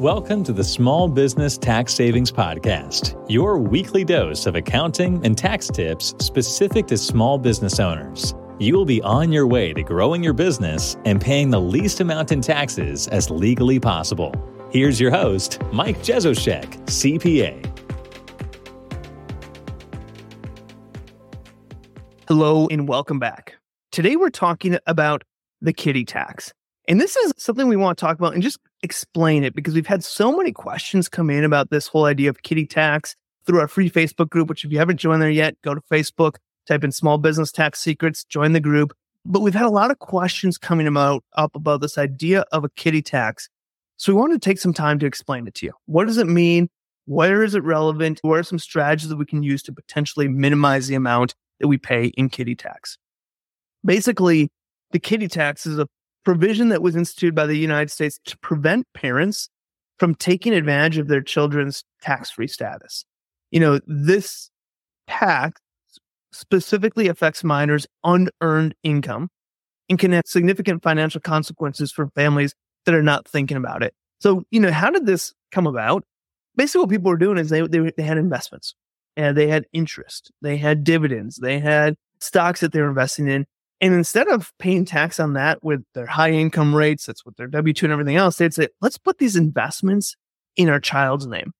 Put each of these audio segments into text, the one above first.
Welcome to the Small Business Tax Savings Podcast, your weekly dose of accounting and tax tips specific to small business owners. You will be on your way to growing your business and paying the least amount in taxes as legally possible. Here's your host, Mike Jesowshek, CPA. Hello and welcome back. Today we're talking about the kiddie tax. And this is something we want to talk about and just explain it because we've had so many questions come in about this whole idea of kiddie tax through our free Facebook group, which if you haven't joined there yet, go to Facebook, type in small business tax secrets, join the group. But we've had a lot of questions coming about up about this idea of a kiddie tax. So we wanted to take some time to explain it to you. What does it mean? Where is it relevant? What are some strategies that we can use to potentially minimize the amount that we pay in kiddie tax? Basically, the kiddie tax is a provision that was instituted by the United States to prevent parents from taking advantage of their children's tax free status. You know, this tax specifically affects minors' unearned income and can have significant financial consequences for families that are not thinking about it. So, you know, how did this come about? Basically, what people were doing is they, they, they had investments and they had interest, they had dividends, they had stocks that they were investing in. And instead of paying tax on that with their high income rates, that's what their W 2 and everything else, they'd say, let's put these investments in our child's name.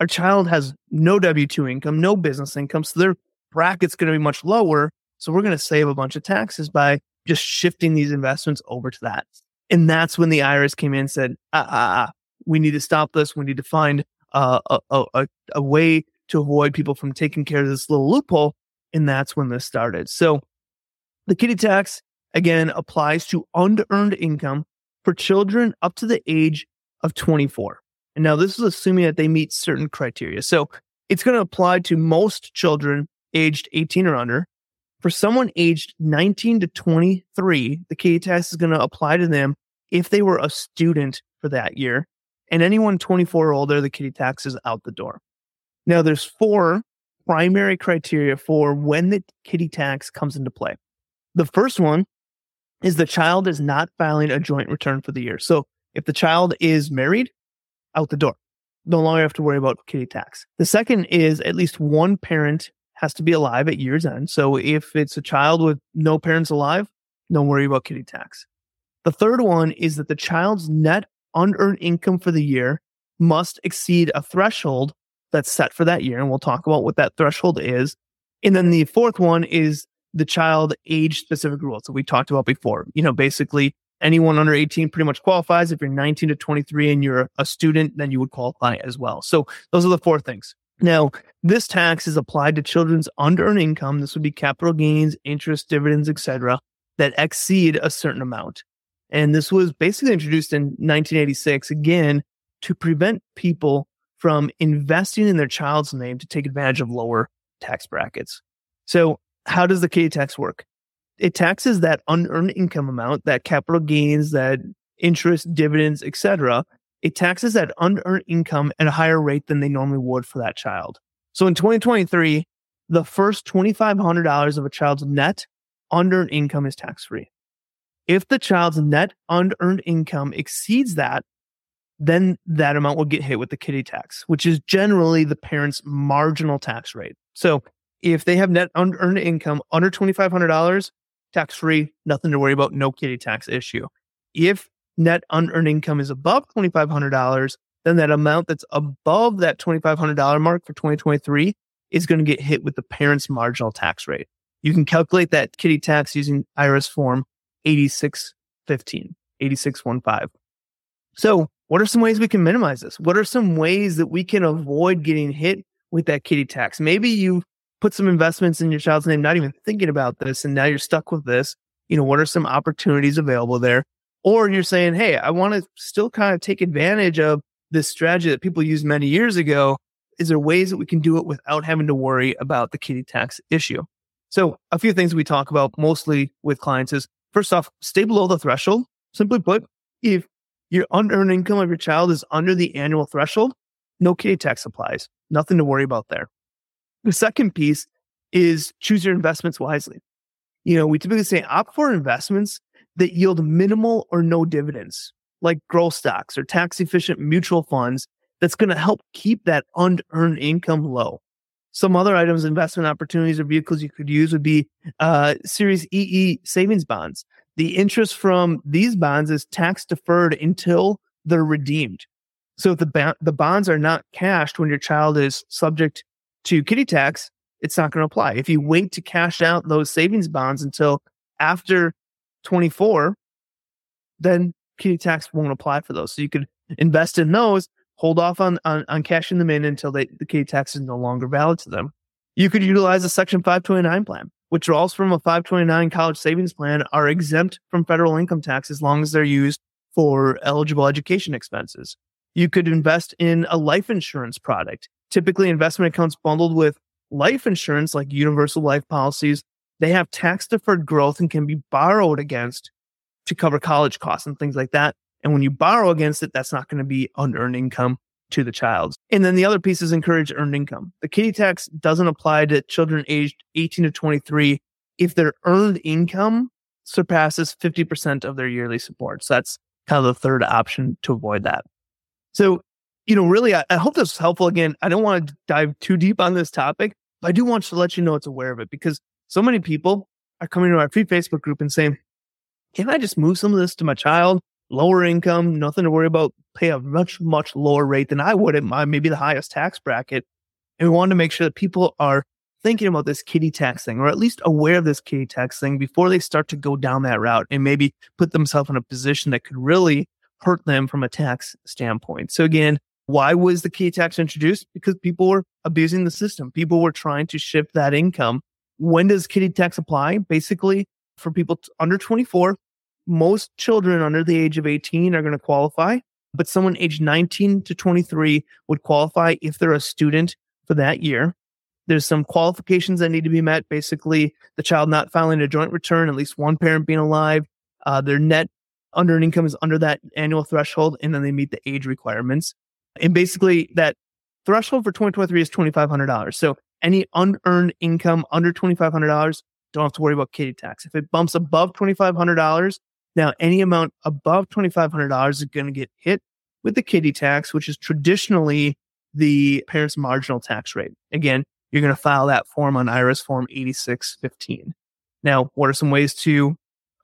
Our child has no W 2 income, no business income. So their bracket's going to be much lower. So we're going to save a bunch of taxes by just shifting these investments over to that. And that's when the IRS came in and said, ah, ah, ah we need to stop this. We need to find uh, a, a, a way to avoid people from taking care of this little loophole. And that's when this started. So the kiddie tax, again, applies to unearned income for children up to the age of 24. And now this is assuming that they meet certain criteria. So it's going to apply to most children aged 18 or under. For someone aged 19 to 23, the kiddie tax is going to apply to them if they were a student for that year. And anyone 24 or older, the kiddie tax is out the door. Now there's four primary criteria for when the kiddie tax comes into play. The first one is the child is not filing a joint return for the year. So if the child is married, out the door. No longer have to worry about kiddie tax. The second is at least one parent has to be alive at year's end. So if it's a child with no parents alive, don't worry about kiddie tax. The third one is that the child's net unearned income for the year must exceed a threshold that's set for that year. And we'll talk about what that threshold is. And then the fourth one is the child age specific rules that we talked about before. You know, basically anyone under 18 pretty much qualifies. If you're 19 to 23 and you're a student, then you would qualify as well. So those are the four things. Now, this tax is applied to children's unearned income. This would be capital gains, interest, dividends, etc., that exceed a certain amount. And this was basically introduced in 1986 again to prevent people from investing in their child's name to take advantage of lower tax brackets. So how does the kiddie tax work? It taxes that unearned income amount, that capital gains, that interest, dividends, etc. It taxes that unearned income at a higher rate than they normally would for that child. So in 2023, the first $2,500 of a child's net unearned income is tax free. If the child's net unearned income exceeds that, then that amount will get hit with the kiddie tax, which is generally the parent's marginal tax rate. So if they have net unearned income under $2,500, tax free, nothing to worry about, no kiddie tax issue. If net unearned income is above $2,500, then that amount that's above that $2,500 mark for 2023 is going to get hit with the parent's marginal tax rate. You can calculate that kiddie tax using IRS form 8615, 8615. So, what are some ways we can minimize this? What are some ways that we can avoid getting hit with that kiddie tax? Maybe you put some investments in your child's name, not even thinking about this, and now you're stuck with this. You know, what are some opportunities available there? Or you're saying, hey, I want to still kind of take advantage of this strategy that people used many years ago. Is there ways that we can do it without having to worry about the kiddie tax issue? So, a few things we talk about mostly with clients is first off, stay below the threshold. Simply put, if your unearned income of your child is under the annual threshold, no kiddie tax applies. Nothing to worry about there. The second piece is choose your investments wisely. You know, we typically say opt for investments that yield minimal or no dividends. like growth stocks or tax efficient mutual funds that's going to help keep that unearned income low. Some other items, investment opportunities or vehicles you could use would be uh, Series EE savings bonds. The interest from these bonds is tax deferred until they're redeemed. So if the ba- the bonds are not cashed when your child is subject to kiddie tax, it's not going to apply. If you wait to cash out those savings bonds until after 24, then kiddie tax won't apply for those. So you could invest in those, hold off on, on, on cashing them in until they, the kiddie tax is no longer valid to them. You could utilize a Section 529 plan. Withdrawals from a 529 college savings plan are exempt from federal income tax as long as they're used for eligible education expenses. You could invest in a life insurance product. Typically, investment accounts bundled with life insurance, like universal life policies, they have tax deferred growth and can be borrowed against to cover college costs and things like that. And when you borrow against it, that's not going to be unearned income to the child. And then the other piece is encourage earned income. The kiddie tax doesn't apply to children aged 18 to 23 if their earned income surpasses 50% of their yearly support. So that's kind of the third option to avoid that. So, you know, really, I, I hope this is helpful. Again, I don't want to dive too deep on this topic, but I do want to let you know it's aware of it because so many people are coming to our free Facebook group and saying, can I just move some of this to my child? Lower income, nothing to worry about, pay a much, much lower rate than I would at my maybe the highest tax bracket. And we want to make sure that people are thinking about this kiddie tax thing, or at least aware of this kiddie tax thing before they start to go down that route and maybe put themselves in a position that could really hurt them from a tax standpoint. So again, why was the kiddie tax introduced? Because people were abusing the system. People were trying to shift that income. When does kiddie tax apply? Basically, for people under 24, most children under the age of 18 are going to qualify, but someone aged 19 to 23 would qualify if they're a student for that year. There's some qualifications that need to be met. Basically, the child not filing a joint return, at least one parent being alive, uh, their net unearned income is under that annual threshold, and then they meet the age requirements. And basically, that threshold for 2023 is $2,500. So any unearned income under $2,500, don't have to worry about kiddie tax. If it bumps above $2,500, now any amount above $2,500 is going to get hit with the kiddie tax, which is traditionally the parent's marginal tax rate. Again, you're going to file that form on IRS form 8615. Now, what are some ways to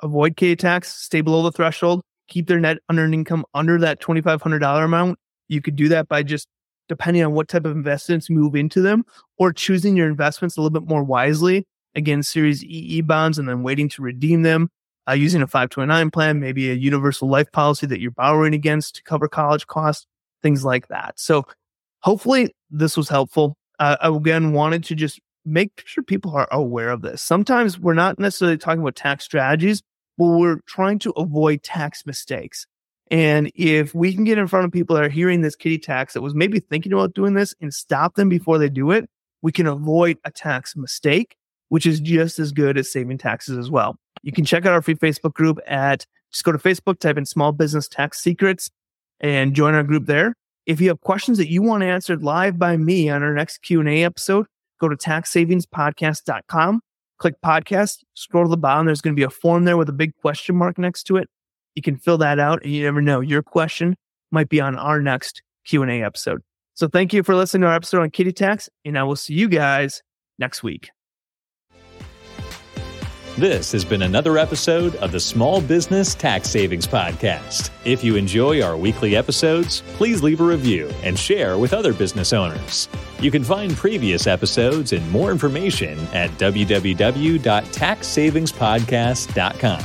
avoid kiddie tax, stay below the threshold, keep their net unearned income under that $2,500 amount? You could do that by just depending on what type of investments move into them or choosing your investments a little bit more wisely. Again, Series EE bonds and then waiting to redeem them. Uh, using a 529 plan, maybe a universal life policy that you're borrowing against to cover college costs, things like that. So hopefully this was helpful. Uh, I again wanted to just make sure people are aware of this. Sometimes we're not necessarily talking about tax strategies, but we're trying to avoid tax mistakes. And if we can get in front of people that are hearing this kiddie tax that was maybe thinking about doing this and stop them before they do it, we can avoid a tax mistake, which is just as good as saving taxes as well. You can check out our free Facebook group at just go to Facebook, type in small business tax secrets and join our group there. If you have questions that you want answered live by me on our next Q&A episode, go to taxsavingspodcast.com, click podcast, scroll to the bottom. There's going to be a form there with a big question mark next to it. You can fill that out and you never know. Your question might be on our next Q&A episode. So thank you for listening to our episode on kiddie tax and I will see you guys next week. This has been another episode of the Small Business Tax Savings Podcast. If you enjoy our weekly episodes, please leave a review and share with other business owners. You can find previous episodes and more information at www.taxsavingspodcast.com.